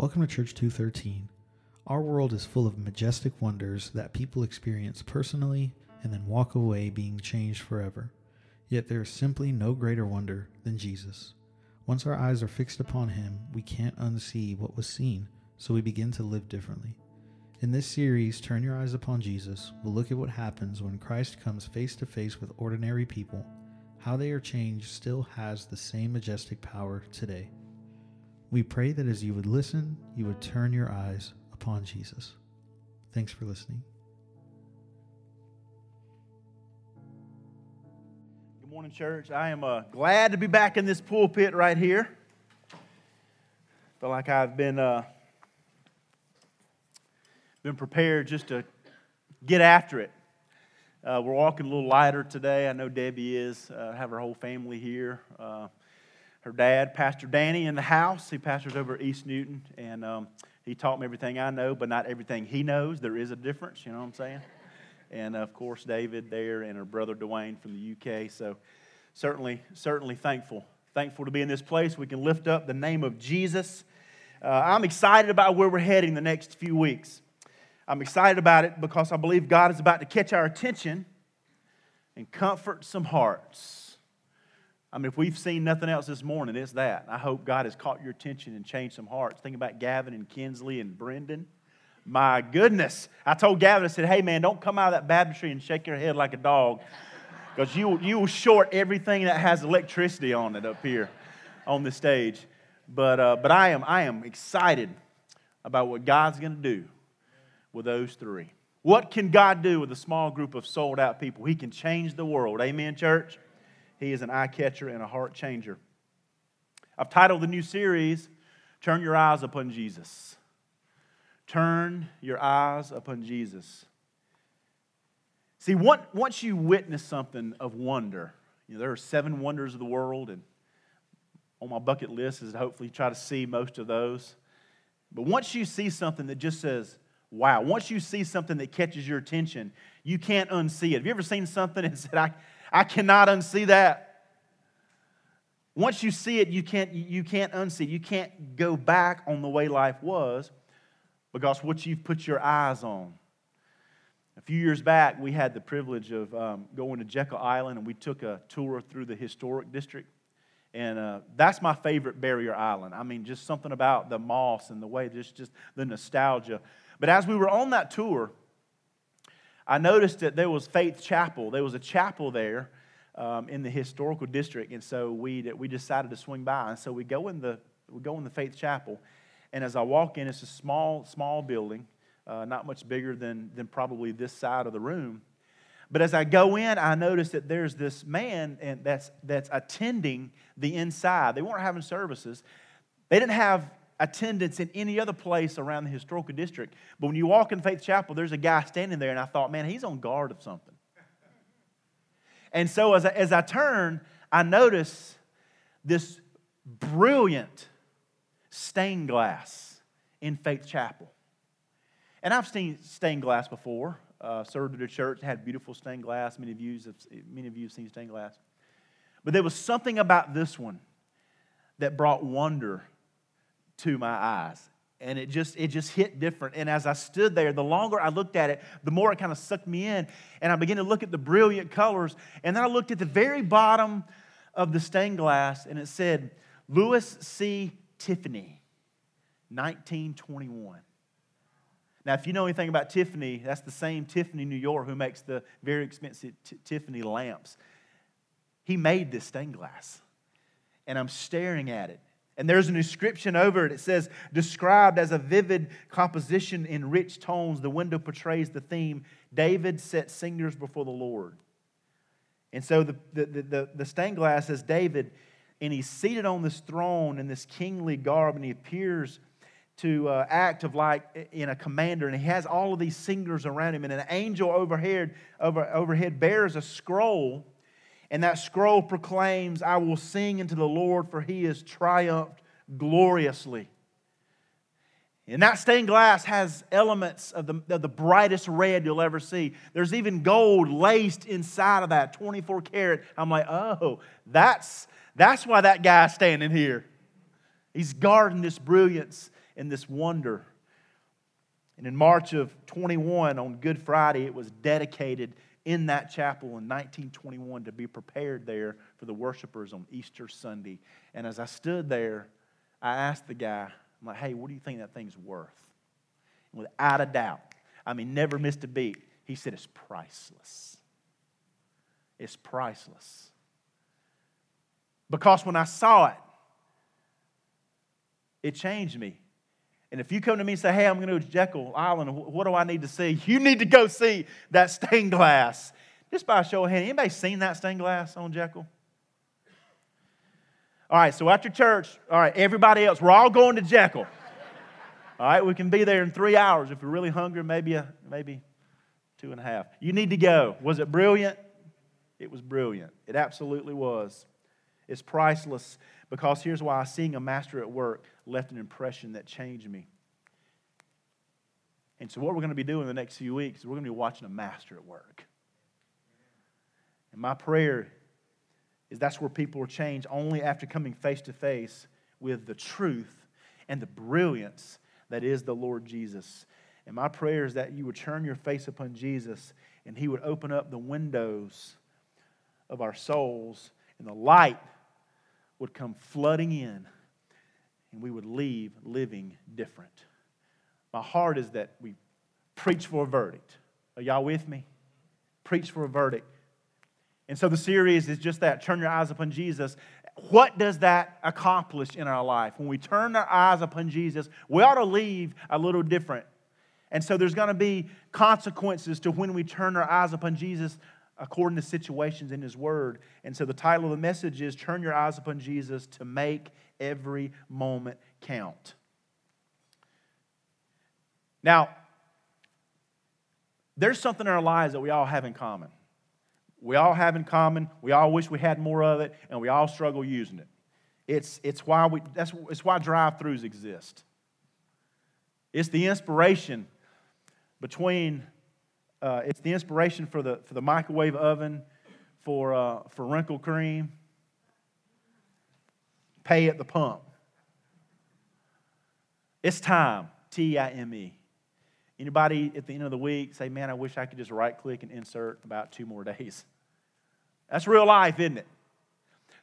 Welcome to Church 213. Our world is full of majestic wonders that people experience personally and then walk away being changed forever. Yet there is simply no greater wonder than Jesus. Once our eyes are fixed upon him, we can't unsee what was seen, so we begin to live differently. In this series, Turn Your Eyes Upon Jesus, we'll look at what happens when Christ comes face to face with ordinary people. How they are changed still has the same majestic power today. We pray that as you would listen, you would turn your eyes upon Jesus. Thanks for listening. Good morning, church. I am uh, glad to be back in this pulpit right here. Feel like I've been uh, been prepared just to get after it. Uh, we're walking a little lighter today. I know Debbie is. Uh, have her whole family here. Her dad, Pastor Danny, in the house. He pastors over East Newton, and um, he taught me everything I know, but not everything he knows. There is a difference, you know what I'm saying? And of course, David there, and her brother Dwayne from the UK. So, certainly, certainly thankful, thankful to be in this place. We can lift up the name of Jesus. Uh, I'm excited about where we're heading the next few weeks. I'm excited about it because I believe God is about to catch our attention and comfort some hearts. I mean, if we've seen nothing else this morning, it's that. I hope God has caught your attention and changed some hearts. Think about Gavin and Kinsley and Brendan. My goodness. I told Gavin, I said, hey, man, don't come out of that baptistry and shake your head like a dog because you, you will short everything that has electricity on it up here on the stage. But, uh, but I, am, I am excited about what God's going to do with those three. What can God do with a small group of sold out people? He can change the world. Amen, church? He is an eye catcher and a heart changer. I've titled the new series, Turn Your Eyes Upon Jesus. Turn your eyes upon Jesus. See, once you witness something of wonder, you know, there are seven wonders of the world, and on my bucket list is to hopefully try to see most of those. But once you see something that just says, wow, once you see something that catches your attention, you can't unsee it. Have you ever seen something and said, I, I cannot unsee that. Once you see it, you can't, you can't unsee. You can't go back on the way life was because what you've put your eyes on. A few years back, we had the privilege of um, going to Jekyll Island and we took a tour through the historic district. And uh, that's my favorite barrier island. I mean, just something about the moss and the way, just, just the nostalgia. But as we were on that tour, I noticed that there was Faith Chapel. There was a chapel there um, in the historical district, and so we we decided to swing by. And so we go in the we go in the Faith Chapel, and as I walk in, it's a small small building, uh, not much bigger than than probably this side of the room. But as I go in, I notice that there's this man and that's that's attending the inside. They weren't having services. They didn't have attendance in any other place around the historical district. But when you walk in Faith Chapel, there's a guy standing there, and I thought, man, he's on guard of something. And so as I, as I turn, I notice this brilliant stained glass in Faith Chapel. And I've seen stained glass before. Uh, served at a church had beautiful stained glass. Many of you have, many of you have seen stained glass. But there was something about this one that brought wonder to my eyes. And it just it just hit different. And as i stood there the longer i looked at it the more it kind of sucked me in. And i began to look at the brilliant colors. And then i looked at the very bottom of the stained glass and it said louis c. Tiffany 1921 now if you know anything about tiffany that's the same tiffany new york who makes the very expensive t- tiffany lamps. He made this stained glass. And i'm staring at it and there's an inscription over it. It says, described as a vivid composition in rich tones, the window portrays the theme David set singers before the Lord. And so the, the, the, the stained glass says David, and he's seated on this throne in this kingly garb, and he appears to uh, act of like in a commander, and he has all of these singers around him, and an angel overhead, over, overhead bears a scroll and that scroll proclaims, I will sing unto the Lord, for he has triumphed gloriously. And that stained glass has elements of the, of the brightest red you'll ever see. There's even gold laced inside of that, 24 karat. I'm like, oh, that's, that's why that guy's standing here. He's guarding this brilliance and this wonder. And in March of 21, on Good Friday, it was dedicated in that chapel in 1921 to be prepared there for the worshipers on Easter Sunday. And as I stood there, I asked the guy, I'm like, hey, what do you think that thing's worth? And without a doubt, I mean, never missed a beat. He said, it's priceless. It's priceless. Because when I saw it, it changed me. And if you come to me and say, hey, I'm going to go to Jekyll Island, what do I need to see? You need to go see that stained glass. Just by a show of hand, anybody seen that stained glass on Jekyll? All right, so after church, all right, everybody else, we're all going to Jekyll. All right, we can be there in three hours. If you're really hungry, maybe, a, maybe two and a half. You need to go. Was it brilliant? It was brilliant. It absolutely was. It's priceless because here's why seeing a master at work left an impression that changed me. And so, what we're going to be doing in the next few weeks is we're going to be watching a master at work. And my prayer is that's where people are changed only after coming face to face with the truth and the brilliance that is the Lord Jesus. And my prayer is that you would turn your face upon Jesus and he would open up the windows of our souls and the light would come flooding in and we would leave living different. My heart is that we preach for a verdict. Are y'all with me? Preach for a verdict. And so the series is just that turn your eyes upon Jesus. What does that accomplish in our life? When we turn our eyes upon Jesus, we ought to leave a little different. And so there's going to be consequences to when we turn our eyes upon Jesus according to situations in His Word. And so the title of the message is Turn Your Eyes Upon Jesus to Make Every Moment Count. Now, there's something in our lives that we all have in common. We all have in common. We all wish we had more of it, and we all struggle using it. It's, it's why, we, that's, it's why drive-throughs exist. It's the inspiration between uh, it's the inspiration for the, for the microwave oven, for, uh, for wrinkle cream, pay at the pump. It's time, T I M E. Anybody at the end of the week say, man, I wish I could just right click and insert about two more days? That's real life, isn't it?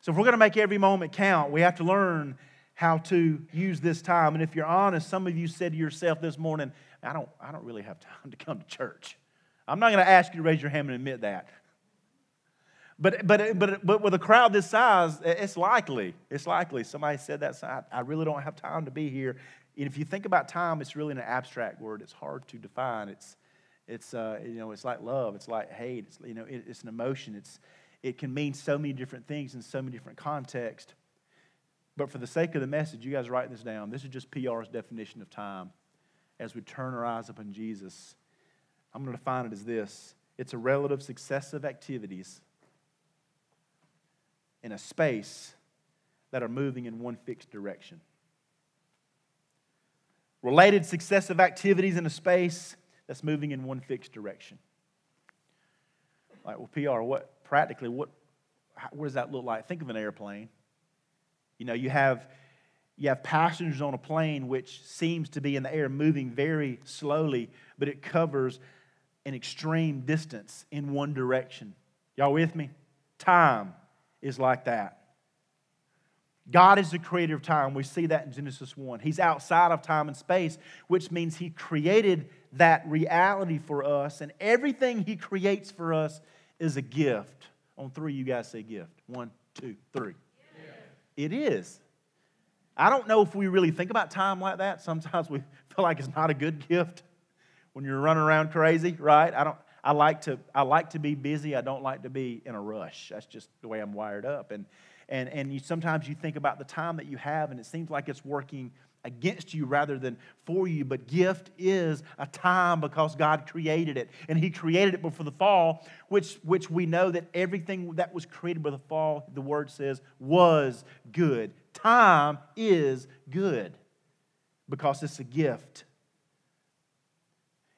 So if we're going to make every moment count, we have to learn how to use this time. And if you're honest, some of you said to yourself this morning, I don't, I don't really have time to come to church. I'm not going to ask you to raise your hand and admit that. But, but, but, but with a crowd this size, it's likely. It's likely. Somebody said that. I, I really don't have time to be here. And if you think about time, it's really an abstract word. It's hard to define. It's, it's, uh, you know, it's like love. It's like hate. It's, you know, it, it's an emotion. It's, it can mean so many different things in so many different contexts. But for the sake of the message, you guys write this down. This is just PR's definition of time as we turn our eyes upon Jesus. I'm going to define it as this it's a relative success of activities in a space that are moving in one fixed direction. Related successive activities in a space that's moving in one fixed direction. Like, well, PR, what practically, what, what does that look like? Think of an airplane. You know, you have you have passengers on a plane which seems to be in the air moving very slowly, but it covers an extreme distance in one direction. Y'all with me? Time is like that. God is the creator of time. We see that in Genesis 1. He's outside of time and space, which means He created that reality for us, and everything He creates for us is a gift. On three, you guys say gift. One, two, three. Yeah. It is. I don't know if we really think about time like that. Sometimes we feel like it's not a good gift when you're running around crazy, right? I don't I like to I like to be busy. I don't like to be in a rush. That's just the way I'm wired up. And and and you sometimes you think about the time that you have and it seems like it's working against you rather than for you. But gift is a time because God created it. And He created it before the fall, which, which we know that everything that was created by the fall, the word says, was good. Time is good because it's a gift.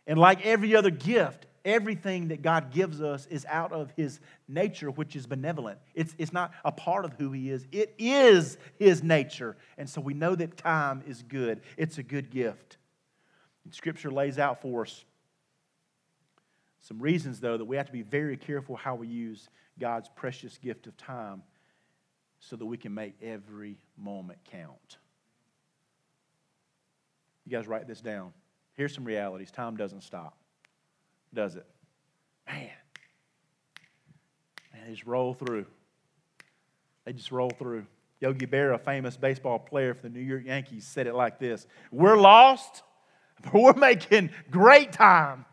And like every other gift, Everything that God gives us is out of His nature, which is benevolent. It's, it's not a part of who He is, it is His nature. And so we know that time is good, it's a good gift. And Scripture lays out for us some reasons, though, that we have to be very careful how we use God's precious gift of time so that we can make every moment count. You guys write this down. Here's some realities time doesn't stop, does it? Man. Man, they just roll through. They just roll through. Yogi Berra, a famous baseball player for the New York Yankees, said it like this We're lost, but we're making great time.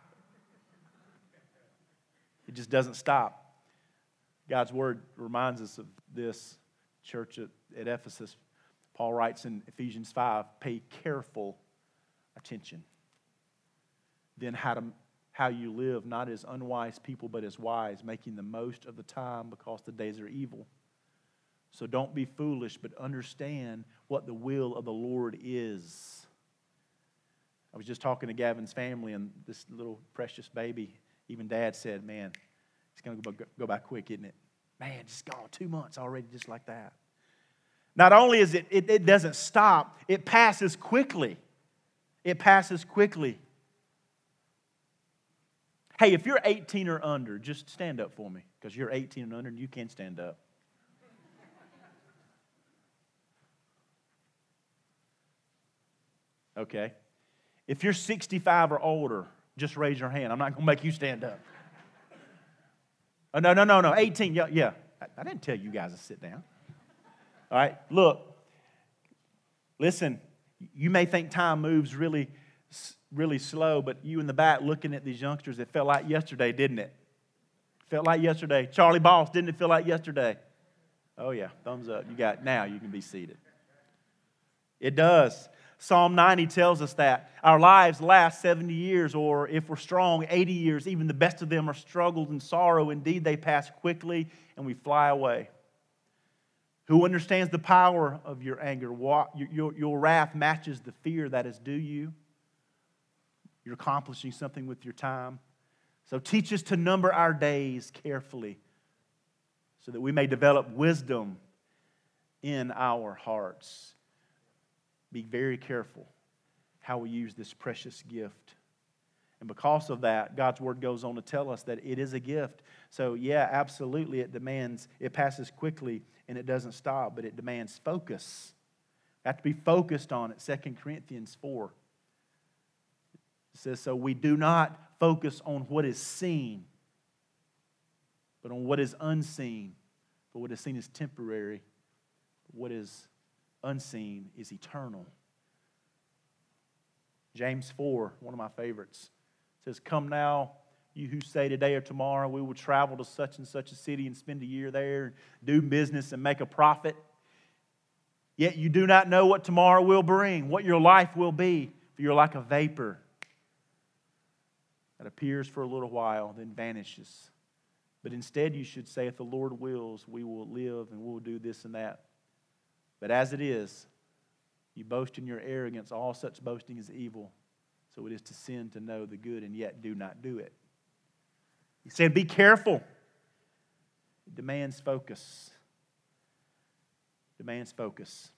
It just doesn't stop. God's word reminds us of this church at, at Ephesus. Paul writes in Ephesians 5 pay careful attention. Then, how, to, how you live, not as unwise people, but as wise, making the most of the time because the days are evil. So don't be foolish, but understand what the will of the Lord is. I was just talking to Gavin's family, and this little precious baby, even dad said, Man, it's going to go by quick, isn't it? Man, just gone two months already, just like that. Not only is it, it, it doesn't stop, it passes quickly. It passes quickly. Hey, if you're 18 or under, just stand up for me because you're 18 and under and you can't stand up. Okay. If you're 65 or older, just raise your hand. I'm not going to make you stand up. Oh, no, no, no, no. 18. Yeah, yeah. I, I didn't tell you guys to sit down. All right. Look. Listen. You may think time moves really, really slow, but you in the back looking at these youngsters, it felt like yesterday, didn't it? Felt like yesterday. Charlie Boss, didn't it feel like yesterday? Oh, yeah. Thumbs up. You got now. You can be seated. It does. Psalm 90 tells us that our lives last 70 years, or if we're strong, 80 years. Even the best of them are struggles and sorrow. Indeed, they pass quickly and we fly away. Who understands the power of your anger? Your, your wrath matches the fear that is due you. You're accomplishing something with your time. So teach us to number our days carefully so that we may develop wisdom in our hearts. Be very careful how we use this precious gift. And because of that, God's word goes on to tell us that it is a gift. So, yeah, absolutely, it demands, it passes quickly and it doesn't stop, but it demands focus. We have to be focused on it. 2 Corinthians 4 it says, So we do not focus on what is seen, but on what is unseen. For what is seen is temporary, what is unseen is eternal. James 4, one of my favorites, says, Come now, you who say today or tomorrow we will travel to such and such a city and spend a year there, and do business and make a profit. Yet you do not know what tomorrow will bring, what your life will be, for you're like a vapor that appears for a little while, then vanishes. But instead, you should say, If the Lord wills, we will live and we'll do this and that. But as it is, you boast in your arrogance. All such boasting is evil. So it is to sin to know the good and yet do not do it. He said, Be careful. It demands focus. Demands focus.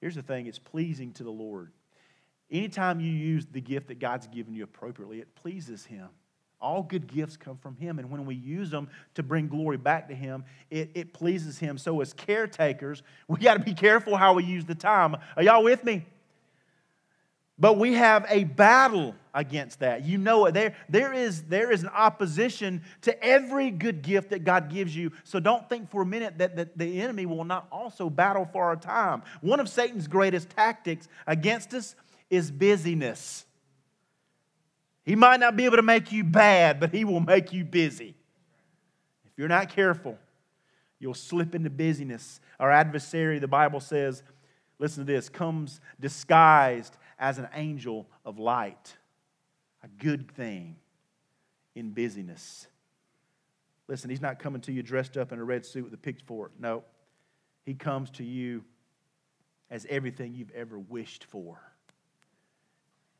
Here's the thing it's pleasing to the Lord. Anytime you use the gift that God's given you appropriately, it pleases Him. All good gifts come from Him. And when we use them to bring glory back to Him, it, it pleases Him. So, as caretakers, we got to be careful how we use the time. Are y'all with me? But we have a battle against that. You know it. There, there, is, there is an opposition to every good gift that God gives you. So don't think for a minute that, that the enemy will not also battle for our time. One of Satan's greatest tactics against us is busyness. He might not be able to make you bad, but he will make you busy. If you're not careful, you'll slip into busyness. Our adversary, the Bible says, listen to this, comes disguised as an angel of light. A good thing in busyness. Listen, he's not coming to you dressed up in a red suit with a pitchfork. No. He comes to you as everything you've ever wished for.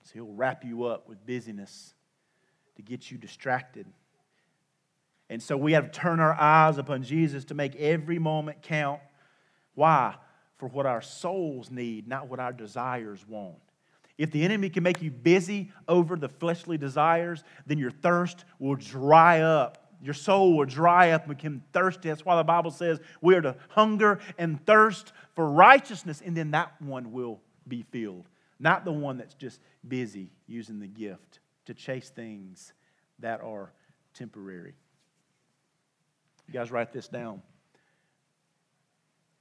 So he'll wrap you up with busyness to get you distracted. And so we have to turn our eyes upon Jesus to make every moment count. Why? For what our souls need, not what our desires want. If the enemy can make you busy over the fleshly desires, then your thirst will dry up. Your soul will dry up and become thirsty. That's why the Bible says we are to hunger and thirst for righteousness, and then that one will be filled. Not the one that's just busy using the gift to chase things that are temporary. You guys write this down.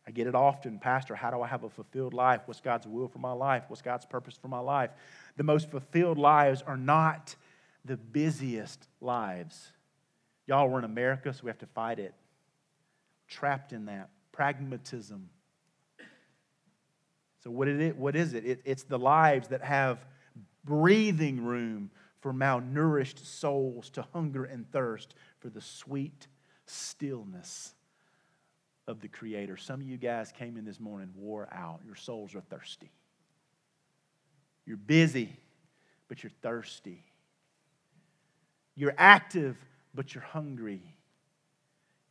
I get it often, Pastor. How do I have a fulfilled life? What's God's will for my life? What's God's purpose for my life? The most fulfilled lives are not the busiest lives. Y'all, we're in America, so we have to fight it. Trapped in that. Pragmatism. So, what is it? What is it? it it's the lives that have breathing room for malnourished souls to hunger and thirst for the sweet stillness of the Creator. Some of you guys came in this morning wore out. Your souls are thirsty. You're busy, but you're thirsty. You're active, but you're hungry.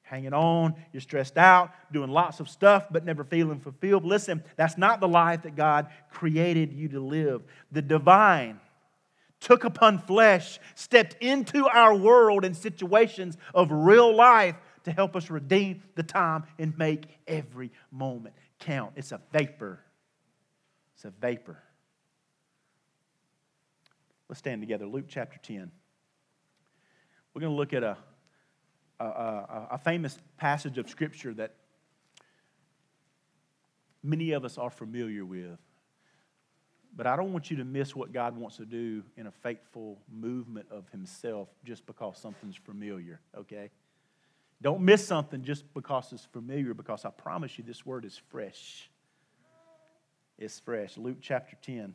Hanging on, you're stressed out, doing lots of stuff, but never feeling fulfilled. Listen, that's not the life that God created you to live. The divine took upon flesh, stepped into our world in situations of real life to help us redeem the time and make every moment count. It's a vapor. It's a vapor. Let's stand together. Luke chapter 10. We're going to look at a, a, a, a famous passage of Scripture that many of us are familiar with. But I don't want you to miss what God wants to do in a faithful movement of Himself just because something's familiar, okay? Don't miss something just because it's familiar, because I promise you this word is fresh. It's fresh. Luke chapter 10.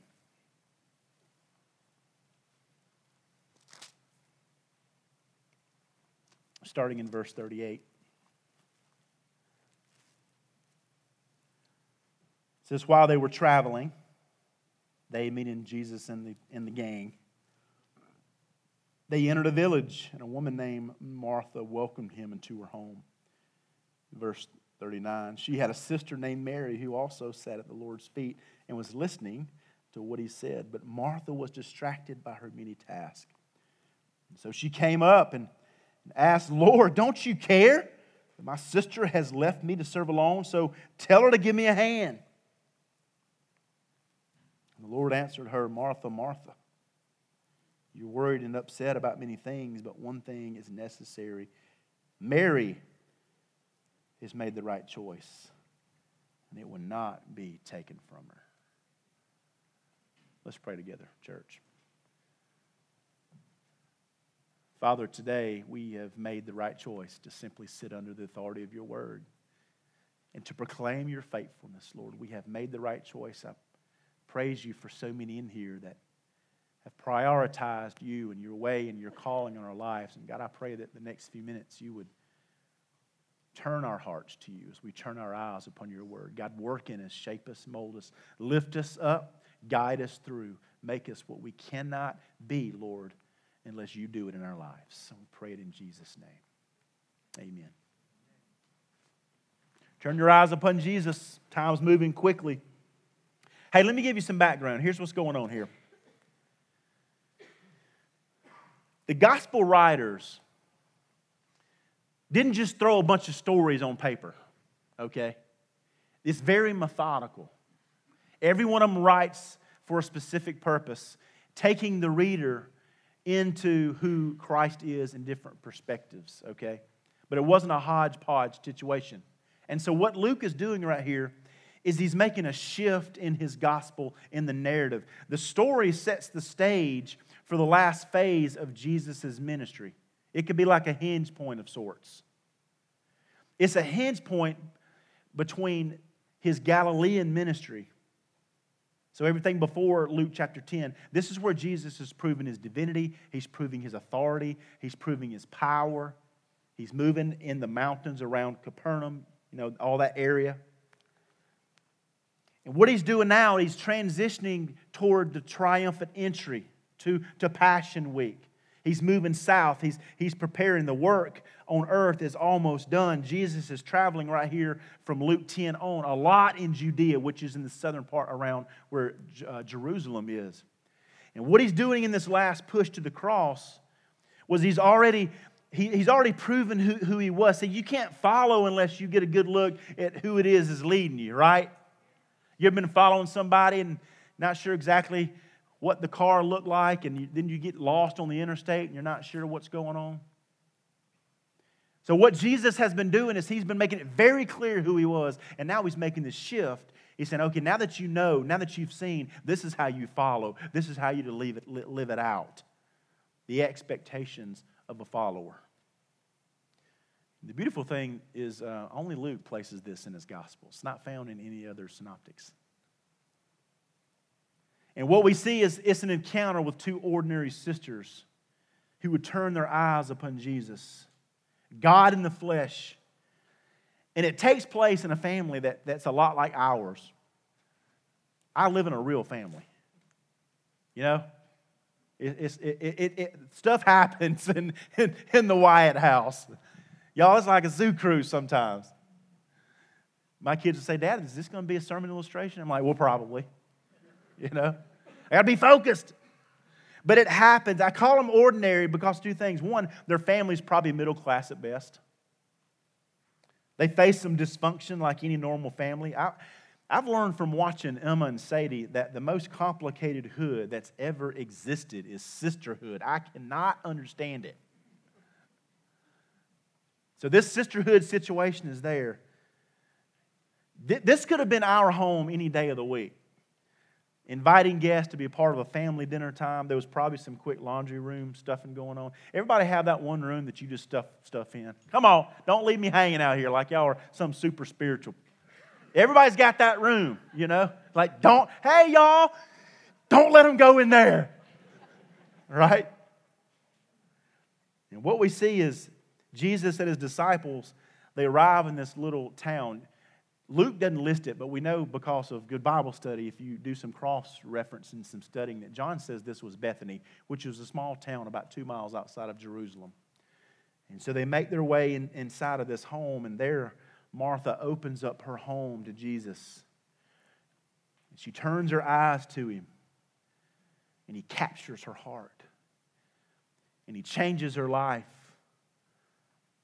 Starting in verse 38. It says, While they were traveling, they, meaning Jesus and the, and the gang, they entered a village, and a woman named Martha welcomed him into her home. Verse 39 She had a sister named Mary who also sat at the Lord's feet and was listening to what he said, but Martha was distracted by her many tasks. so she came up and asked, Lord, don't you care that my sister has left me to serve alone? So tell her to give me a hand. And the Lord answered her, Martha, Martha. You're worried and upset about many things, but one thing is necessary. Mary has made the right choice, and it will not be taken from her. Let's pray together, church. Father, today we have made the right choice to simply sit under the authority of your word and to proclaim your faithfulness, Lord. We have made the right choice. I praise you for so many in here that have prioritized you and your way and your calling on our lives. And God, I pray that the next few minutes you would turn our hearts to you as we turn our eyes upon your word. God, work in us, shape us, mold us, lift us up, guide us through, make us what we cannot be, Lord, unless you do it in our lives. So we pray it in Jesus' name. Amen. Turn your eyes upon Jesus. Time's moving quickly. Hey, let me give you some background. Here's what's going on here. The gospel writers didn't just throw a bunch of stories on paper, okay? It's very methodical. Every one of them writes for a specific purpose, taking the reader into who Christ is in different perspectives, okay? But it wasn't a hodgepodge situation. And so, what Luke is doing right here is he's making a shift in his gospel in the narrative. The story sets the stage for the last phase of Jesus' ministry. It could be like a hinge point of sorts. It's a hinge point between his Galilean ministry. So, everything before Luke chapter 10, this is where Jesus is proving his divinity, he's proving his authority, he's proving his power. He's moving in the mountains around Capernaum, you know, all that area. And what he's doing now, he's transitioning toward the triumphant entry to, to Passion Week. He's moving south. He's, he's preparing. The work on earth is almost done. Jesus is traveling right here from Luke 10 on, a lot in Judea, which is in the southern part around where uh, Jerusalem is. And what he's doing in this last push to the cross was he's already he, he's already proven who, who he was. So you can't follow unless you get a good look at who it is is leading you, right? You've been following somebody and not sure exactly what the car looked like, and you, then you get lost on the interstate and you're not sure what's going on? So, what Jesus has been doing is he's been making it very clear who he was, and now he's making this shift. He's saying, okay, now that you know, now that you've seen, this is how you follow, this is how you live it, live it out. The expectations of a follower. The beautiful thing is, uh, only Luke places this in his gospel. It's not found in any other synoptics. And what we see is it's an encounter with two ordinary sisters who would turn their eyes upon Jesus, God in the flesh. And it takes place in a family that, that's a lot like ours. I live in a real family. You know? It, it, it, it stuff happens in, in, in the Wyatt house. Y'all, it's like a zoo cruise sometimes. My kids would say, Dad, is this going to be a sermon illustration? I'm like, well, probably. You know, I got to be focused. But it happens. I call them ordinary because two things. One, their family's probably middle class at best. They face some dysfunction like any normal family. I, I've learned from watching Emma and Sadie that the most complicated hood that's ever existed is sisterhood. I cannot understand it. So, this sisterhood situation is there. This could have been our home any day of the week. Inviting guests to be a part of a family dinner time. There was probably some quick laundry room stuffing going on. Everybody have that one room that you just stuff stuff in. Come on, don't leave me hanging out here like y'all are some super spiritual. Everybody's got that room, you know? Like, don't, hey, y'all, don't let them go in there. Right? And what we see is Jesus and his disciples, they arrive in this little town. Luke doesn't list it, but we know because of good Bible study, if you do some cross reference and some studying, that John says this was Bethany, which was a small town about two miles outside of Jerusalem. And so they make their way in, inside of this home, and there Martha opens up her home to Jesus. And she turns her eyes to him, and he captures her heart, and he changes her life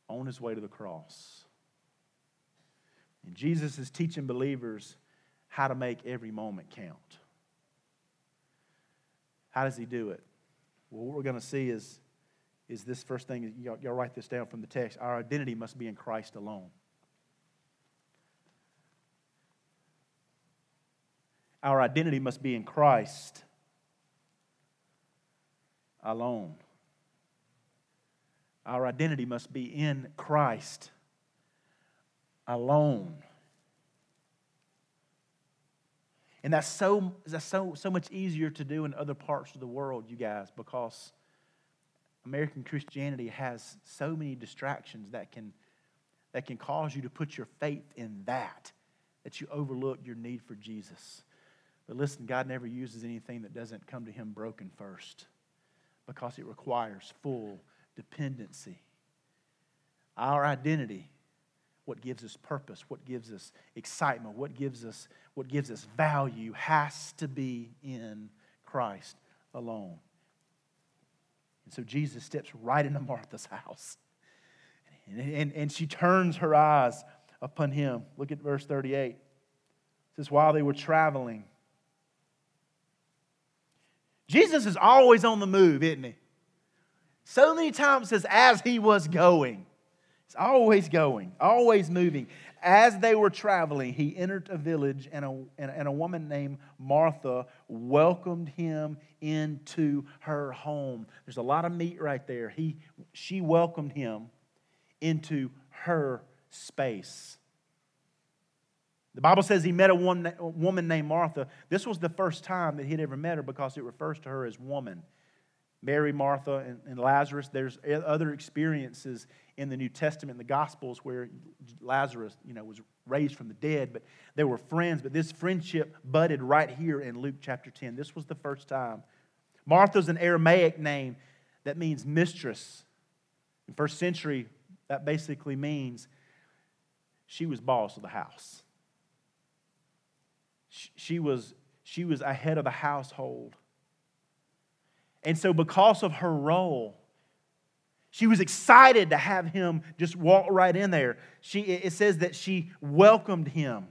on his way to the cross. And Jesus is teaching believers how to make every moment count. How does he do it? Well, what we're going to see is, is this first thing. Y'all, y'all write this down from the text. Our identity must be in Christ alone. Our identity must be in Christ alone. Our identity must be in Christ alone. And that's so, that's so, so much easier to do in other parts of the world, you guys, because American Christianity has so many distractions that can, that can cause you to put your faith in that, that you overlook your need for Jesus. But listen, God never uses anything that doesn't come to Him broken first because it requires full dependency. Our identity, what gives us purpose, what gives us excitement, what gives us, what gives us value, has to be in Christ alone. And so Jesus steps right into Martha's house. And, and, and she turns her eyes upon him. Look at verse 38. It says, While they were traveling, Jesus is always on the move, isn't he? So many times says, as he was going. He's always going, always moving. As they were traveling, he entered a village, and a, and, a woman named Martha welcomed him into her home. There's a lot of meat right there. He, she welcomed him into her space. The Bible says he met a woman named Martha. This was the first time that he'd ever met her because it refers to her as woman. Mary, Martha, and, and, Lazarus. There's other experiences in the New Testament, in the Gospels, where Lazarus, you know, was raised from the dead, but they were friends. But this friendship budded right here in Luke chapter 10. This was the first time. Martha's an Aramaic name that means mistress. In first century, that basically means she was boss of the house. She was, she was a head of the household. And so, because of her role, she was excited to have him just walk right in there. She, it says that she welcomed him.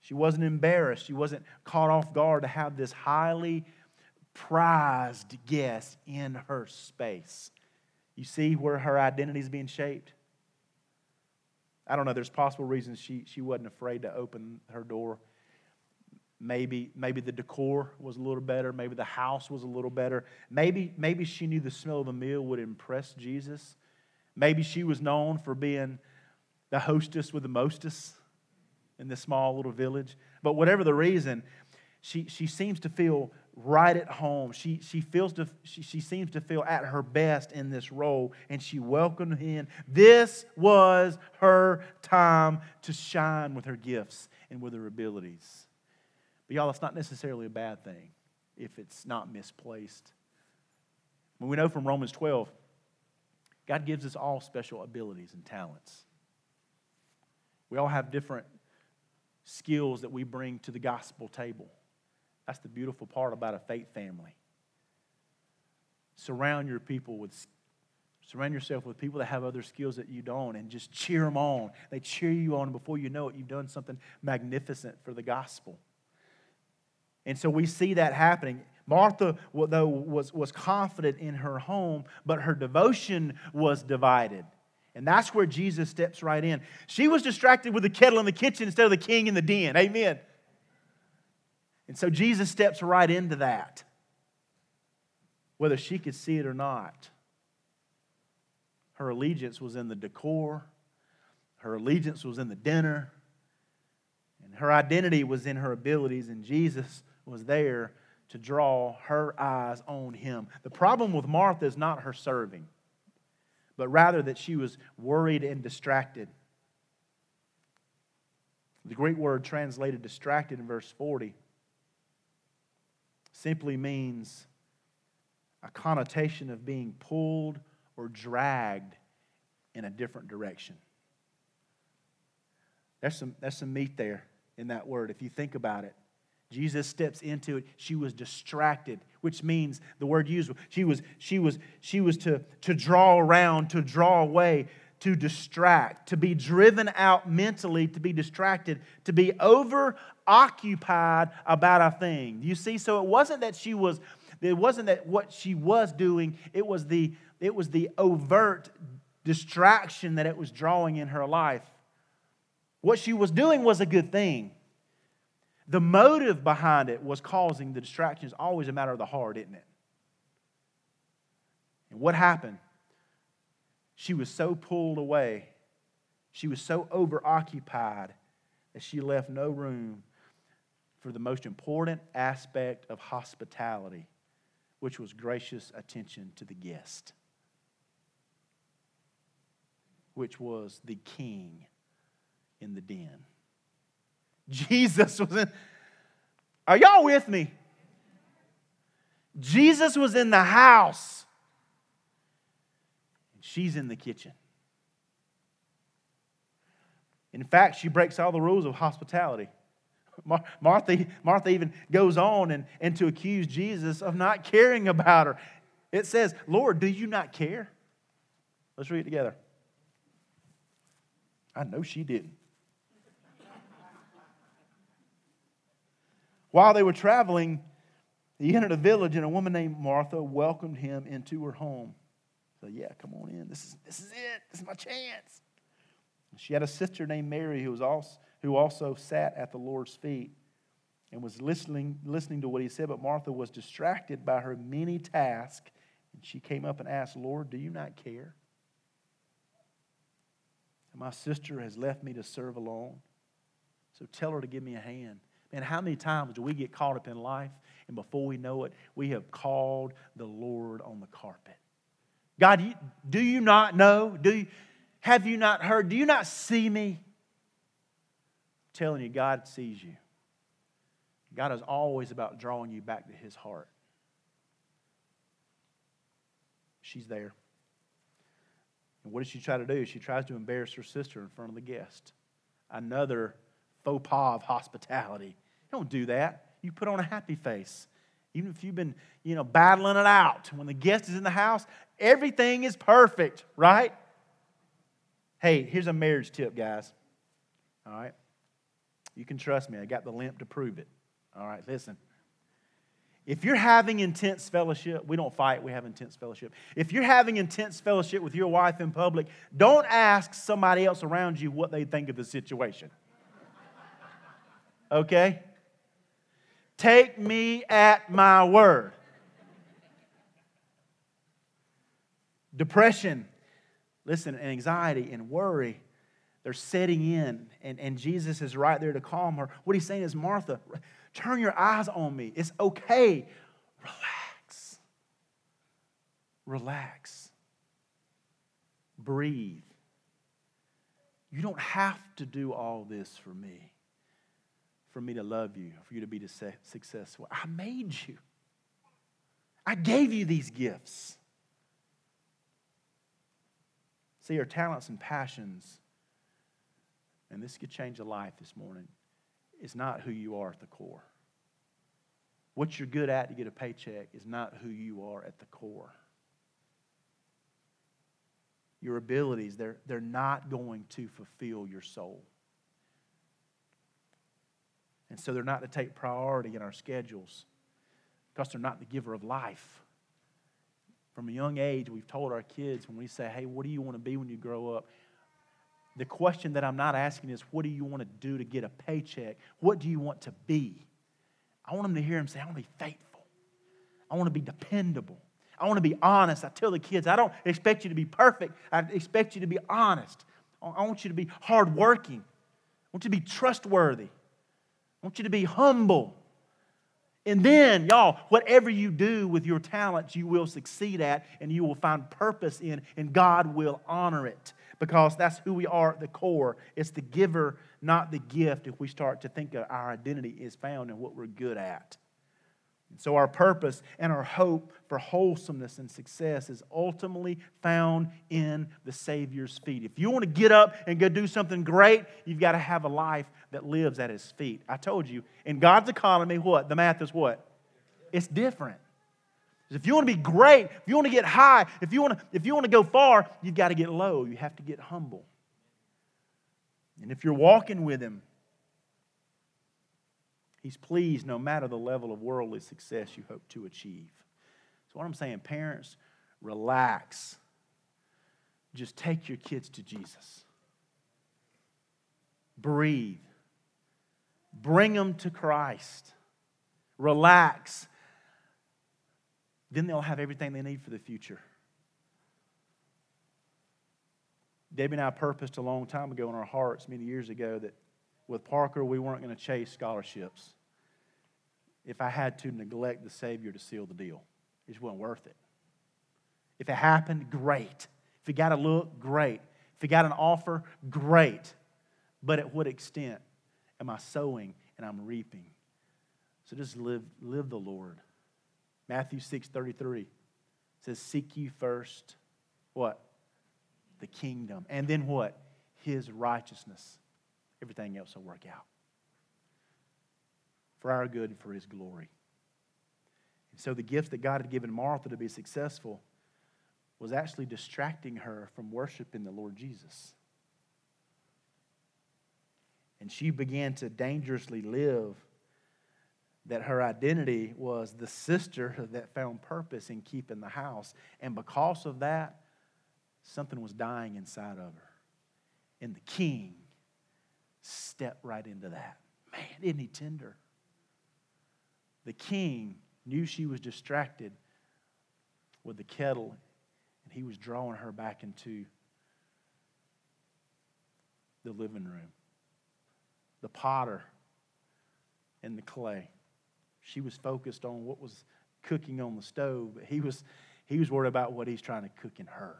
She wasn't embarrassed. She wasn't caught off guard to have this highly prized guest in her space. You see where her identity is being shaped? I don't know. There's possible reasons she, she wasn't afraid to open her door. Maybe, maybe the decor was a little better. Maybe the house was a little better. Maybe, maybe she knew the smell of the meal would impress Jesus. Maybe she was known for being the hostess with the mostest in this small little village. But whatever the reason, she, she seems to feel right at home. She, she, feels to, she, she seems to feel at her best in this role, and she welcomed him. This was her time to shine with her gifts and with her abilities. But y'all, it's not necessarily a bad thing if it's not misplaced. When we know from Romans 12, God gives us all special abilities and talents. We all have different skills that we bring to the gospel table. That's the beautiful part about a faith family. Surround your people with surround yourself with people that have other skills that you don't and just cheer them on. They cheer you on and before you know it you've done something magnificent for the gospel. And so we see that happening. Martha, though, was, was confident in her home, but her devotion was divided. And that's where Jesus steps right in. She was distracted with the kettle in the kitchen instead of the king in the den. Amen. And so Jesus steps right into that, whether she could see it or not. Her allegiance was in the decor, her allegiance was in the dinner, and her identity was in her abilities, and Jesus was there to draw her eyes on him. The problem with Martha is not her serving, but rather that she was worried and distracted. The Greek word translated distracted in verse 40 simply means a connotation of being pulled or dragged in a different direction. There's some, there's some meat there in that word if you think about it. Jesus steps into it. She was distracted, which means the word used, she was, she was, she was to, to draw around, to draw away, to distract, to be driven out mentally, to be distracted, to be over occupied about a thing. You see, so it wasn't that she was, it wasn't that what she was doing, it was the, it was the overt distraction that it was drawing in her life. What she was doing was a good thing. The motive behind it was causing the distraction. It's always a matter of the heart, isn't it? And what happened? She was so pulled away, she was so overoccupied that she left no room for the most important aspect of hospitality, which was gracious attention to the guest, which was the king in the den. Jesus was in. Are y'all with me? Jesus was in the house And She's in the kitchen. In fact, she breaks all the rules of hospitality. Martha, Martha even goes on and, and to accuse Jesus of not caring about her. It says, Lord, do you not care? Let's read it together. I know she didn't. While they were traveling, he entered a village, and a woman named Martha welcomed him into her home. So, yeah, come on in. This is, this is it. This is my chance. She had a sister named Mary who, was also, who also sat at the Lord's feet and was listening, listening to what he said, but Martha was distracted by her many tasks. And she came up and asked, Lord, do you not care? My sister has left me to serve alone. So tell her to give me a hand. Man, how many times do we get caught up in life and before we know it, we have called the Lord on the carpet? God, do you not know? Do you, have you not heard? Do you not see me? I'm telling you, God sees you. God is always about drawing you back to his heart. she's there. And what does she try to do? She tries to embarrass her sister in front of the guest. Another faux pas of hospitality. don't do that. You put on a happy face. Even if you've been, you know, battling it out. When the guest is in the house, everything is perfect, right? Hey, here's a marriage tip, guys. All right? You can trust me. I got the limp to prove it. All right, listen. If you're having intense fellowship, we don't fight, we have intense fellowship. If you're having intense fellowship with your wife in public, don't ask somebody else around you what they think of the situation. Okay? Take me at my word. Depression, listen, and anxiety and worry, they're setting in, and, and Jesus is right there to calm her. What he's saying is, Martha, turn your eyes on me. It's okay. Relax. Relax. Breathe. You don't have to do all this for me for me to love you, for you to be successful. I made you. I gave you these gifts. See, your talents and passions, and this could change a life this morning, is not who you are at the core. What you're good at to get a paycheck is not who you are at the core. Your abilities, they're, they're not going to fulfill your soul. And so they're not to take priority in our schedules because they're not the giver of life. From a young age, we've told our kids when we say, hey, what do you want to be when you grow up? The question that I'm not asking is, what do you want to do to get a paycheck? What do you want to be? I want them to hear him say, I want to be faithful. I want to be dependable. I want to be honest. I tell the kids, I don't expect you to be perfect. I expect you to be honest. I want you to be hardworking. I want you to be trustworthy. I want you to be humble. And then, y'all, whatever you do with your talents, you will succeed at and you will find purpose in, and God will honor it because that's who we are at the core. It's the giver, not the gift, if we start to think of our identity is found in what we're good at. So, our purpose and our hope for wholesomeness and success is ultimately found in the Savior's feet. If you want to get up and go do something great, you've got to have a life that lives at His feet. I told you, in God's economy, what? The math is what? It's different. If you want to be great, if you want to get high, if you want to, if you want to go far, you've got to get low. You have to get humble. And if you're walking with Him, He's pleased no matter the level of worldly success you hope to achieve. So, what I'm saying, parents, relax. Just take your kids to Jesus. Breathe. Bring them to Christ. Relax. Then they'll have everything they need for the future. Debbie and I purposed a long time ago in our hearts, many years ago, that with Parker, we weren't going to chase scholarships if I had to neglect the Savior to seal the deal. It just wasn't worth it. If it happened, great. If he got a look, great. If he got an offer, great. But at what extent am I sowing and I'm reaping? So just live, live the Lord. Matthew 6 33 says, Seek ye first what? The kingdom. And then what? His righteousness everything else will work out for our good and for His glory. And so the gift that God had given Martha to be successful was actually distracting her from worshiping the Lord Jesus. And she began to dangerously live that her identity was the sister that found purpose in keeping the house. And because of that, something was dying inside of her. And the king step right into that. Man, isn't he tender? The king knew she was distracted with the kettle, and he was drawing her back into the living room. The potter and the clay. She was focused on what was cooking on the stove, but he was, he was worried about what he's trying to cook in her.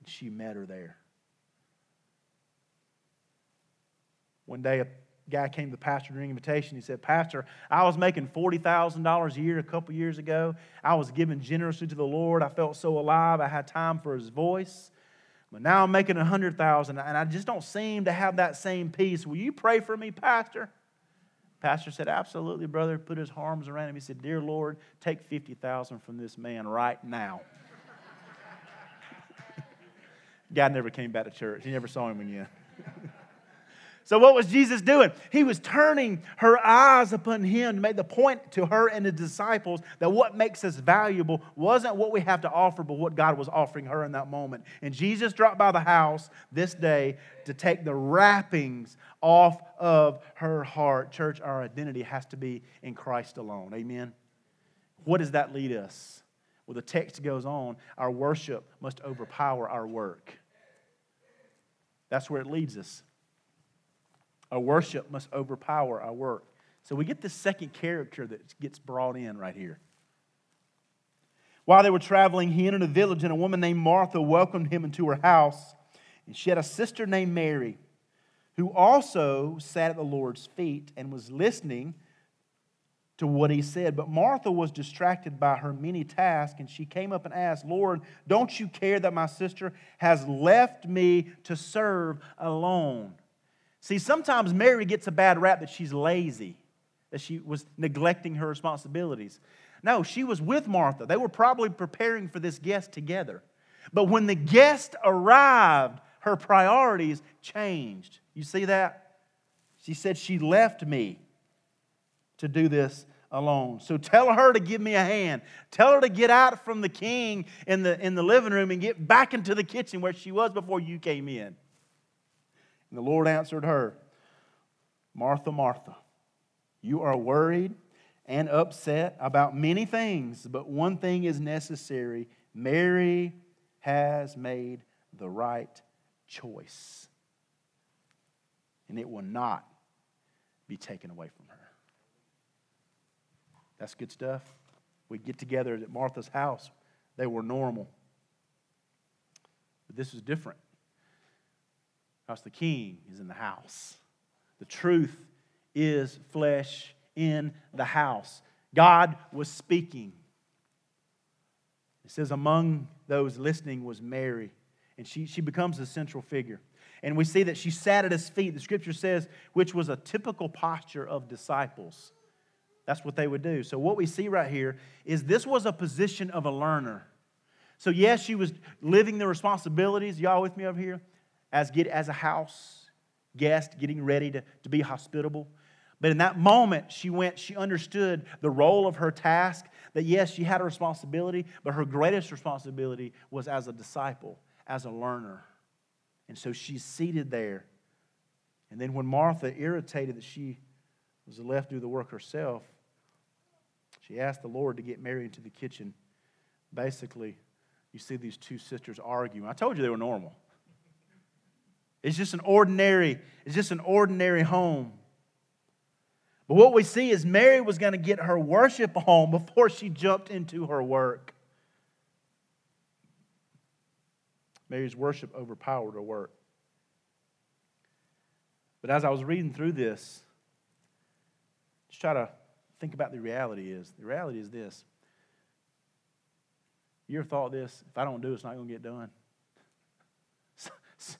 And she met her there. One day, a guy came to the pastor during invitation. He said, Pastor, I was making $40,000 a year a couple years ago. I was giving generously to the Lord. I felt so alive. I had time for his voice. But now I'm making 100000 and I just don't seem to have that same peace. Will you pray for me, Pastor? Pastor said, Absolutely, brother. Put his arms around him. He said, Dear Lord, take 50000 from this man right now. God never came back to church. He never saw him again. So, what was Jesus doing? He was turning her eyes upon him to make the point to her and the disciples that what makes us valuable wasn't what we have to offer, but what God was offering her in that moment. And Jesus dropped by the house this day to take the wrappings off of her heart. Church, our identity has to be in Christ alone. Amen. What does that lead us? Well, the text goes on our worship must overpower our work. That's where it leads us. Our worship must overpower our work. So we get this second character that gets brought in right here. While they were traveling, he entered a village, and a woman named Martha welcomed him into her house. And she had a sister named Mary, who also sat at the Lord's feet and was listening to what he said. But Martha was distracted by her many tasks, and she came up and asked, Lord, don't you care that my sister has left me to serve alone? See, sometimes Mary gets a bad rap that she's lazy, that she was neglecting her responsibilities. No, she was with Martha. They were probably preparing for this guest together. But when the guest arrived, her priorities changed. You see that? She said, She left me to do this alone. So tell her to give me a hand. Tell her to get out from the king in the, in the living room and get back into the kitchen where she was before you came in. And the Lord answered her, Martha, Martha, you are worried and upset about many things, but one thing is necessary. Mary has made the right choice, and it will not be taken away from her. That's good stuff. We get together at Martha's house. They were normal. But this is different. Because the king is in the house. The truth is flesh in the house. God was speaking. It says, among those listening was Mary, and she, she becomes the central figure. And we see that she sat at his feet, the scripture says, which was a typical posture of disciples. That's what they would do. So, what we see right here is this was a position of a learner. So, yes, she was living the responsibilities. Y'all with me over here? As, get, as a house guest, getting ready to, to be hospitable. But in that moment, she went, she understood the role of her task, that yes, she had a responsibility, but her greatest responsibility was as a disciple, as a learner. And so she's seated there. And then when Martha, irritated that she was left to do the work herself, she asked the Lord to get Mary into the kitchen. Basically, you see these two sisters arguing. I told you they were normal. It's just an ordinary, it's just an ordinary home. But what we see is Mary was going to get her worship home before she jumped into her work. Mary's worship overpowered her work. But as I was reading through this, just try to think about the reality is. The reality is this. You ever thought this? If I don't do it, it's not going to get done.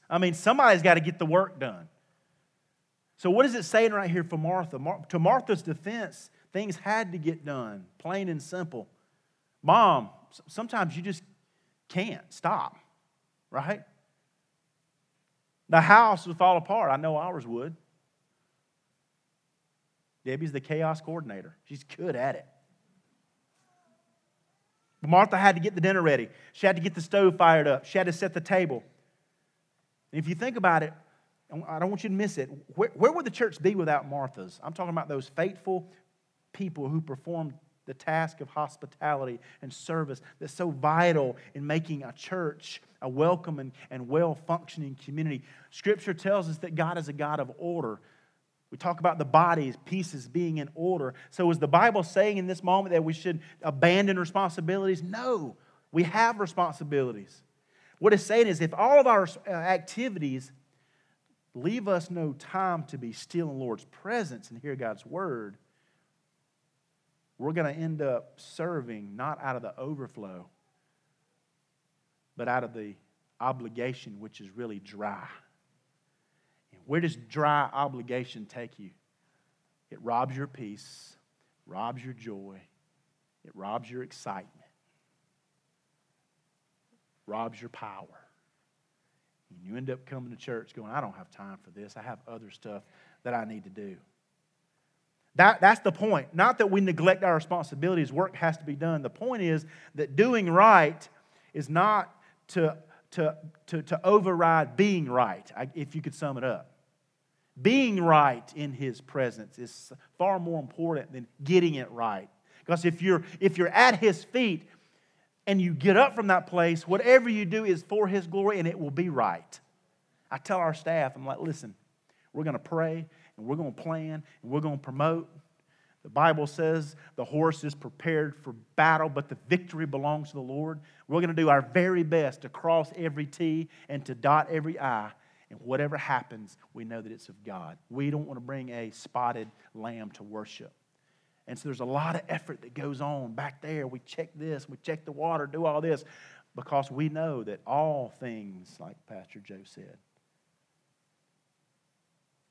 I mean, somebody's got to get the work done. So, what is it saying right here for Martha? Mar- to Martha's defense, things had to get done, plain and simple. Mom, sometimes you just can't stop, right? The house would fall apart. I know ours would. Debbie's the chaos coordinator, she's good at it. Martha had to get the dinner ready. She had to get the stove fired up. She had to set the table. And if you think about it, I don't want you to miss it. Where, where would the church be without Marthas? I'm talking about those faithful people who performed the task of hospitality and service that's so vital in making a church a welcome and, and well functioning community. Scripture tells us that God is a God of order. We talk about the bodies, pieces being in order. So, is the Bible saying in this moment that we should abandon responsibilities? No, we have responsibilities. What it's saying is if all of our uh, activities leave us no time to be still in the Lord's presence and hear God's word, we're going to end up serving not out of the overflow, but out of the obligation, which is really dry. And where does dry obligation take you? It robs your peace, robs your joy, it robs your excitement, robs your power. And you end up coming to church going, I don't have time for this. I have other stuff that I need to do. That, that's the point. Not that we neglect our responsibilities, work has to be done. The point is that doing right is not to, to, to, to override being right, if you could sum it up. Being right in His presence is far more important than getting it right. Because if you're, if you're at His feet and you get up from that place, whatever you do is for His glory and it will be right. I tell our staff, I'm like, listen, we're going to pray and we're going to plan and we're going to promote. The Bible says the horse is prepared for battle, but the victory belongs to the Lord. We're going to do our very best to cross every T and to dot every I. And whatever happens, we know that it's of God. We don't want to bring a spotted lamb to worship. And so there's a lot of effort that goes on back there. We check this, we check the water, do all this, because we know that all things, like Pastor Joe said,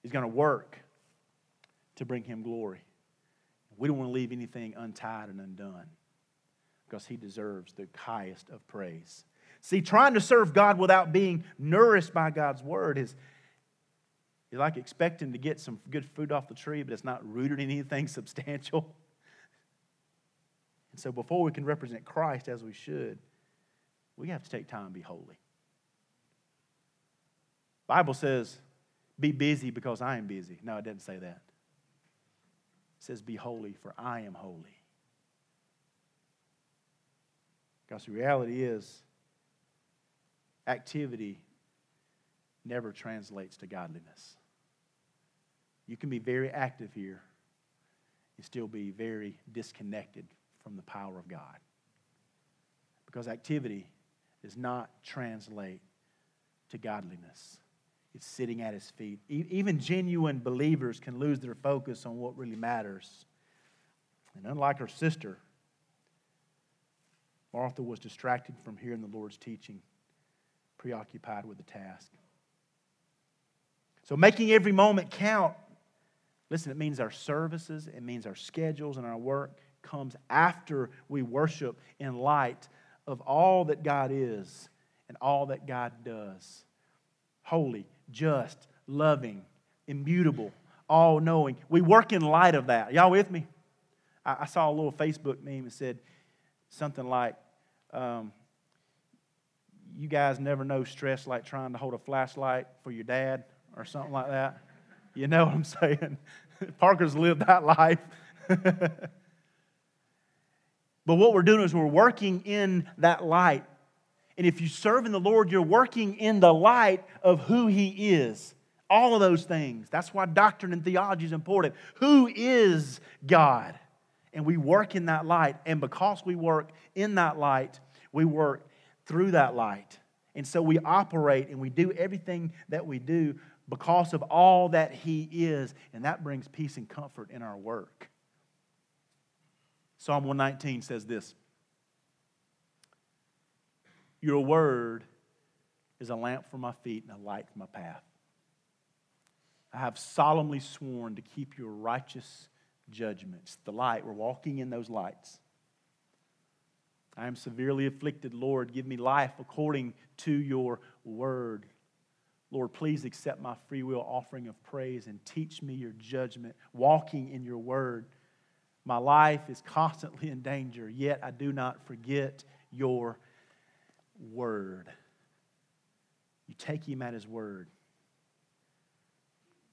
is going to work to bring him glory. We don't want to leave anything untied and undone because he deserves the highest of praise. See, trying to serve God without being nourished by God's word is, is like expecting to get some good food off the tree, but it's not rooted in anything substantial. And so, before we can represent Christ as we should, we have to take time to be holy. Bible says, be busy because I am busy. No, it doesn't say that. It says, be holy, for I am holy. Because the reality is, activity never translates to godliness. You can be very active here and still be very disconnected from the power of God. Because activity does not translate to godliness. It's sitting at his feet. Even genuine believers can lose their focus on what really matters. And unlike her sister, Martha was distracted from hearing the Lord's teaching preoccupied with the task. So, making every moment count, listen, it means our services, it means our schedules and our work comes after we worship in light of all that God is and all that God does. Holy, just, loving, immutable, all knowing. We work in light of that. Y'all with me? I, I saw a little Facebook meme that said something like, um, you guys never know stress like trying to hold a flashlight for your dad or something like that. You know what I'm saying? Parker's lived that life. but what we're doing is we're working in that light. And if you serve in the Lord, you're working in the light of who He is. All of those things. That's why doctrine and theology is important. Who is God? And we work in that light. And because we work in that light, we work through that light. And so we operate and we do everything that we do because of all that He is. And that brings peace and comfort in our work. Psalm 119 says this Your word is a lamp for my feet and a light for my path. I have solemnly sworn to keep your righteous judgments. The light, we're walking in those lights. I am severely afflicted, Lord. Give me life according to your word. Lord, please accept my free will offering of praise and teach me your judgment, walking in your word. My life is constantly in danger, yet I do not forget your word. You take him at his word.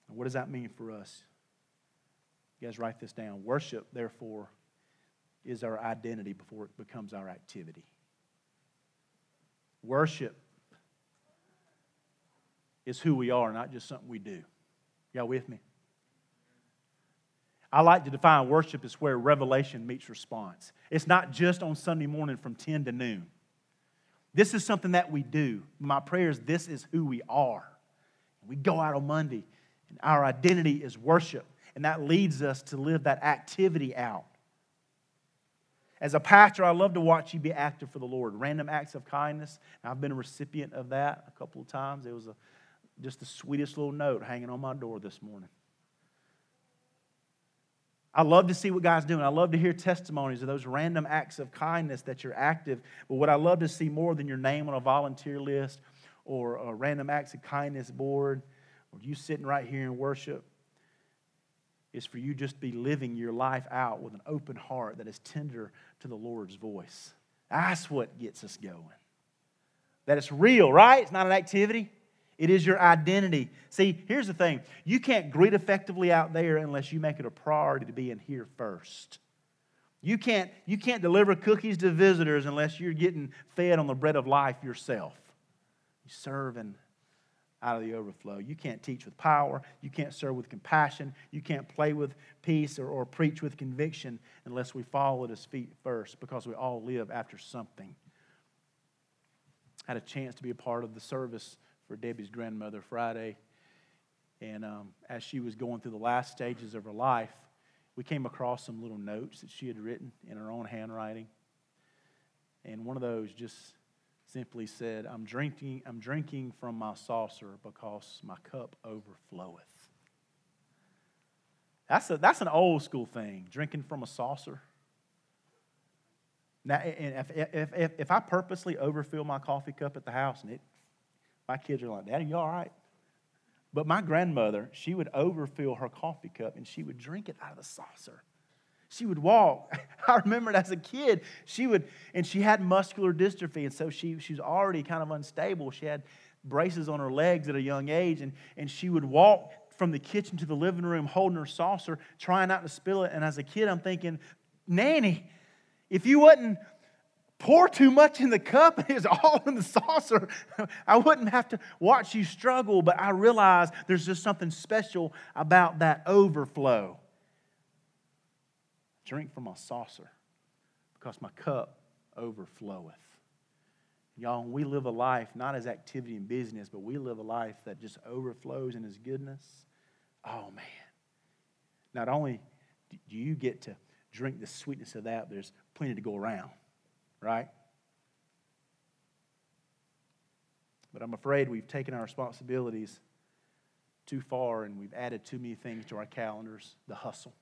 what does that mean for us? You guys write this down. Worship, therefore, is our identity before it becomes our activity. Worship is who we are, not just something we do. Y'all with me? I like to define worship as where revelation meets response. It's not just on Sunday morning from 10 to noon. This is something that we do. My prayer is this is who we are. We go out on Monday, and our identity is worship. And that leads us to live that activity out. As a pastor, I love to watch you be active for the Lord. Random acts of kindness. I've been a recipient of that a couple of times. It was a, just the sweetest little note hanging on my door this morning. I love to see what God's doing. I love to hear testimonies of those random acts of kindness that you're active. But what I love to see more than your name on a volunteer list or a random acts of kindness board or you sitting right here in worship is for you just to be living your life out with an open heart that is tender to the Lord's voice. That's what gets us going. That it's real, right? It's not an activity. It is your identity. See, here's the thing you can't greet effectively out there unless you make it a priority to be in here first. You can't, you can't deliver cookies to visitors unless you're getting fed on the bread of life yourself. You're serving out of the overflow. You can't teach with power. You can't serve with compassion. You can't play with peace or, or preach with conviction unless we fall at his feet first because we all live after something. I had a chance to be a part of the service for Debbie's grandmother Friday. And um, as she was going through the last stages of her life, we came across some little notes that she had written in her own handwriting. And one of those just simply said, I'm drinking, I'm drinking from my saucer because my cup overfloweth. That's, a, that's an old school thing, drinking from a saucer. Now, if, if, if, if I purposely overfill my coffee cup at the house and it, my kids are like, Daddy, you all right? But my grandmother, she would overfill her coffee cup and she would drink it out of the saucer. She would walk. I remember it as a kid. She would, and she had muscular dystrophy, and so she, she was already kind of unstable. She had braces on her legs at a young age, and, and she would walk from the kitchen to the living room holding her saucer, trying not to spill it. And as a kid, I'm thinking, Nanny, if you wouldn't pour too much in the cup and it's all in the saucer, I wouldn't have to watch you struggle. But I realize there's just something special about that overflow drink from my saucer because my cup overfloweth. Y'all, we live a life not as activity and business, but we live a life that just overflows in His goodness, oh man. Not only do you get to drink the sweetness of that, there's plenty to go around, right? But I'm afraid we've taken our responsibilities too far and we've added too many things to our calendars the hustle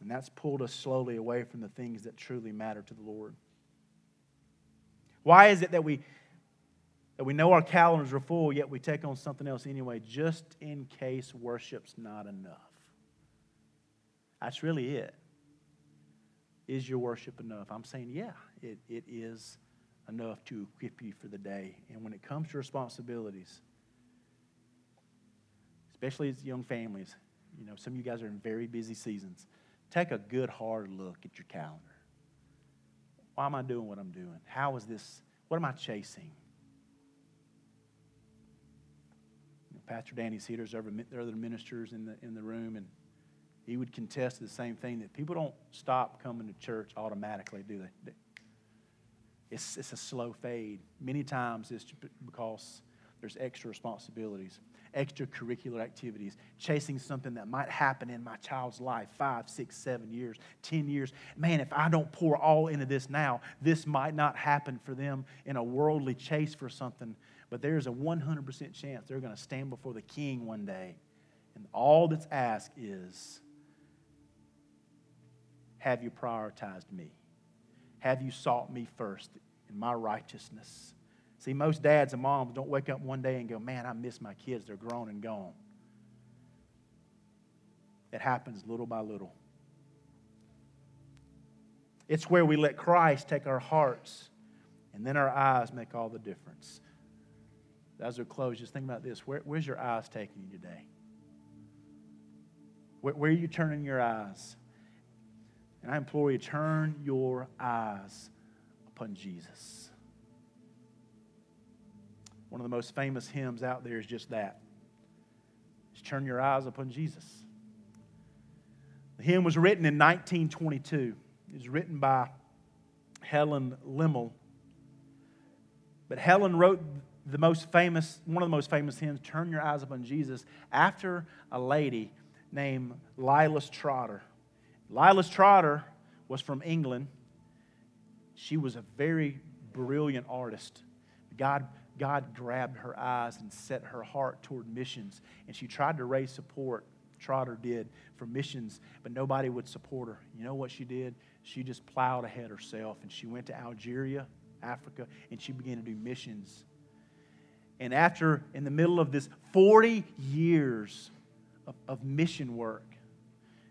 and that's pulled us slowly away from the things that truly matter to the Lord. Why is it that we that we know our calendars are full, yet we take on something else anyway, just in case worship's not enough? That's really it. Is your worship enough? I'm saying, yeah, it, it is enough to equip you for the day. And when it comes to responsibilities, especially as young families, you know, some of you guys are in very busy seasons. Take a good hard look at your calendar. Why am I doing what I'm doing? How is this? What am I chasing? You know, Pastor Danny's here. There's other ministers in the, in the room, and he would contest the same thing that people don't stop coming to church automatically, do they? It's, it's a slow fade. Many times it's because there's extra responsibilities extracurricular activities, chasing something that might happen in my child's life five, six, seven years, 10 years. Man, if I don't pour all into this now, this might not happen for them in a worldly chase for something. But there's a 100% chance they're going to stand before the king one day. And all that's asked is Have you prioritized me? Have you sought me first in my righteousness? See, most dads and moms don't wake up one day and go, Man, I miss my kids. They're grown and gone. It happens little by little. It's where we let Christ take our hearts, and then our eyes make all the difference. As we close, just think about this. Where, where's your eyes taking you today? Where, where are you turning your eyes? And I implore you, turn your eyes upon Jesus. One of the most famous hymns out there is just that. Just turn your eyes upon Jesus. The hymn was written in 1922. It was written by Helen Lemmel. But Helen wrote the most famous, one of the most famous hymns, Turn Your Eyes Upon Jesus, after a lady named Lilias Trotter. Lilias Trotter was from England. She was a very brilliant artist. God, God grabbed her eyes and set her heart toward missions, and she tried to raise support. Trotter did for missions, but nobody would support her. You know what she did? She just plowed ahead herself, and she went to Algeria, Africa, and she began to do missions. And after, in the middle of this 40 years of, of mission work,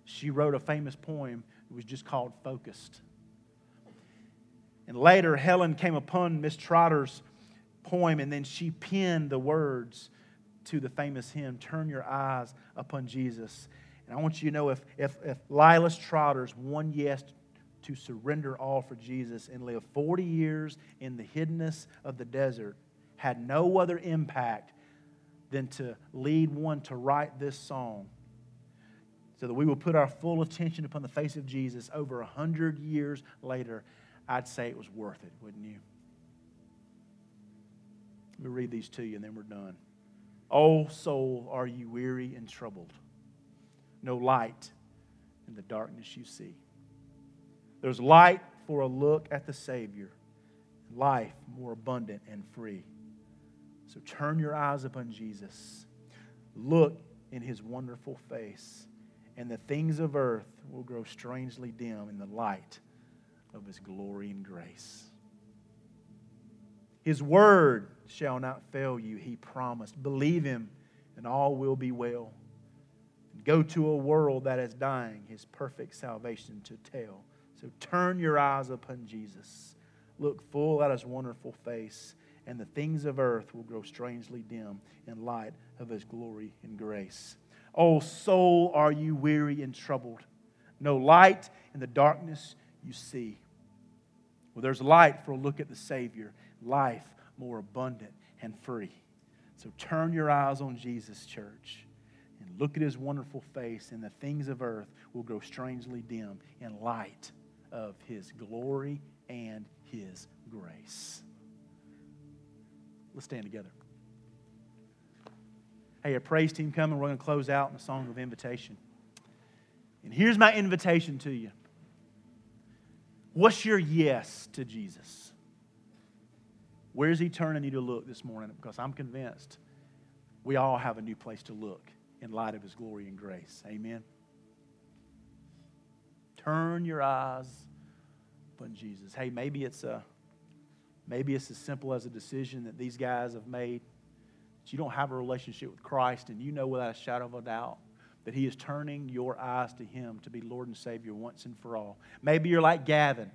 she wrote a famous poem. It was just called Focused. And later, Helen came upon Miss Trotter's poem, and then she penned the words to the famous hymn, Turn Your Eyes Upon Jesus. And I want you to know if, if, if Lilias Trotter's one yes to surrender all for Jesus and live 40 years in the hiddenness of the desert had no other impact than to lead one to write this song so that we will put our full attention upon the face of Jesus over a hundred years later, I'd say it was worth it, wouldn't you? Let me read these to you and then we're done. Oh, soul, are you weary and troubled? No light in the darkness you see. There's light for a look at the Savior, life more abundant and free. So turn your eyes upon Jesus. Look in his wonderful face, and the things of earth will grow strangely dim in the light of his glory and grace. His word shall not fail you, he promised. Believe him, and all will be well. Go to a world that is dying, his perfect salvation to tell. So turn your eyes upon Jesus. Look full at his wonderful face and the things of earth will grow strangely dim in light of his glory and grace. Oh, soul, are you weary and troubled? No light in the darkness you see. Well, there's light for a look at the Savior, life more abundant and free. So turn your eyes on Jesus, church, and look at his wonderful face, and the things of earth will grow strangely dim in light of his glory and his grace. Let's stand together. Hey, a praise team coming. We're going to close out in a song of invitation. And here's my invitation to you. What's your yes to Jesus? Where's He turning you to look this morning? Because I'm convinced we all have a new place to look in light of His glory and grace. Amen. Turn your eyes upon Jesus. Hey, maybe it's a Maybe it's as simple as a decision that these guys have made. That you don't have a relationship with Christ, and you know without a shadow of a doubt that He is turning your eyes to Him to be Lord and Savior once and for all. Maybe you're like Gavin.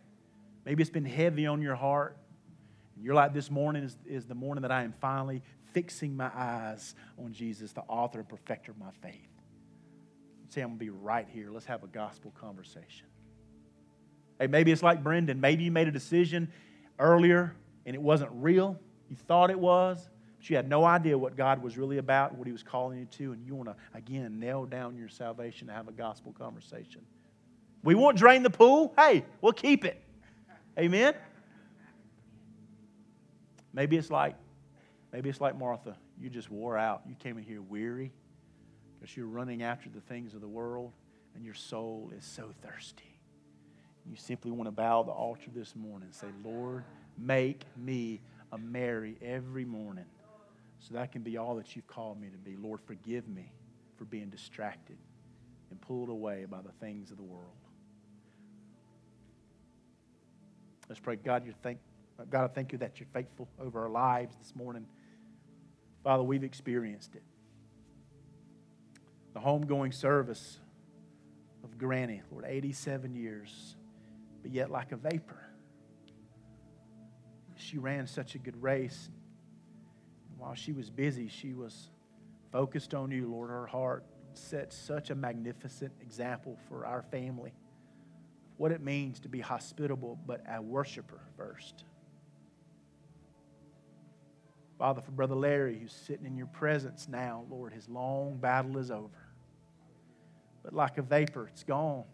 Maybe it's been heavy on your heart. And you're like, this morning is, is the morning that I am finally fixing my eyes on Jesus, the author and perfecter of my faith. Say, I'm going to be right here. Let's have a gospel conversation. Hey, maybe it's like Brendan. Maybe you made a decision earlier and it wasn't real. You thought it was, you had no idea what God was really about, what He was calling you to, and you want to, again, nail down your salvation to have a gospel conversation. We won't drain the pool. Hey, we'll keep it. Amen? Maybe it's like, maybe it's like Martha. You just wore out. You came in here weary because you're running after the things of the world and your soul is so thirsty. You simply want to bow the altar this morning and say, Lord, make me a Mary every morning so that can be all that you've called me to be. Lord, forgive me for being distracted and pulled away by the things of the world. Let's pray. God, you thank, God, I thank you that you're faithful over our lives this morning. Father, we've experienced it. The homegoing service of Granny, Lord, 87 years but yet like a vapor. She ran such a good race. While she was busy, she was focused on you, Lord. Her heart set such a magnificent example for our family. What it means to be hospitable, but a worshiper first. Father, for Brother Larry, who's sitting in your presence now, Lord, his long battle is over. But like a vapor, it's gone.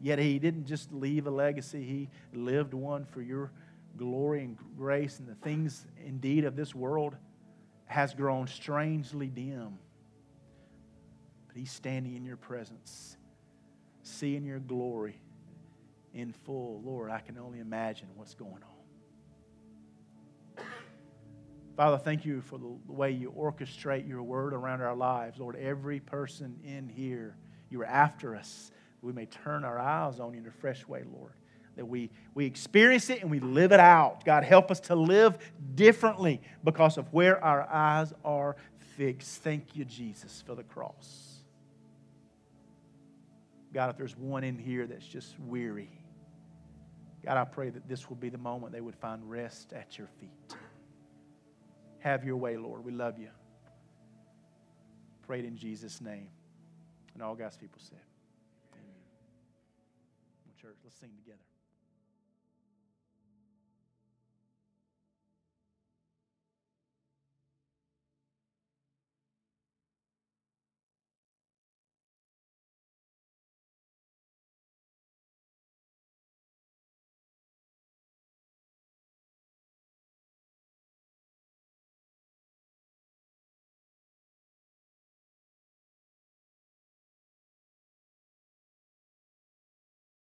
Yet he didn't just leave a legacy, he lived one for your glory and grace and the things indeed of this world has grown strangely dim. But He's standing in your presence, seeing your glory in full. Lord, I can only imagine what's going on. Father, thank you for the way you orchestrate your word around our lives. Lord, every person in here, you are after us. We may turn our eyes on you in a fresh way, Lord. That we, we experience it and we live it out. God, help us to live differently because of where our eyes are fixed. Thank you, Jesus, for the cross. God, if there's one in here that's just weary, God, I pray that this will be the moment they would find rest at your feet. Have your way, Lord. We love you. Prayed in Jesus' name. And all God's people said. Church, let's sing together.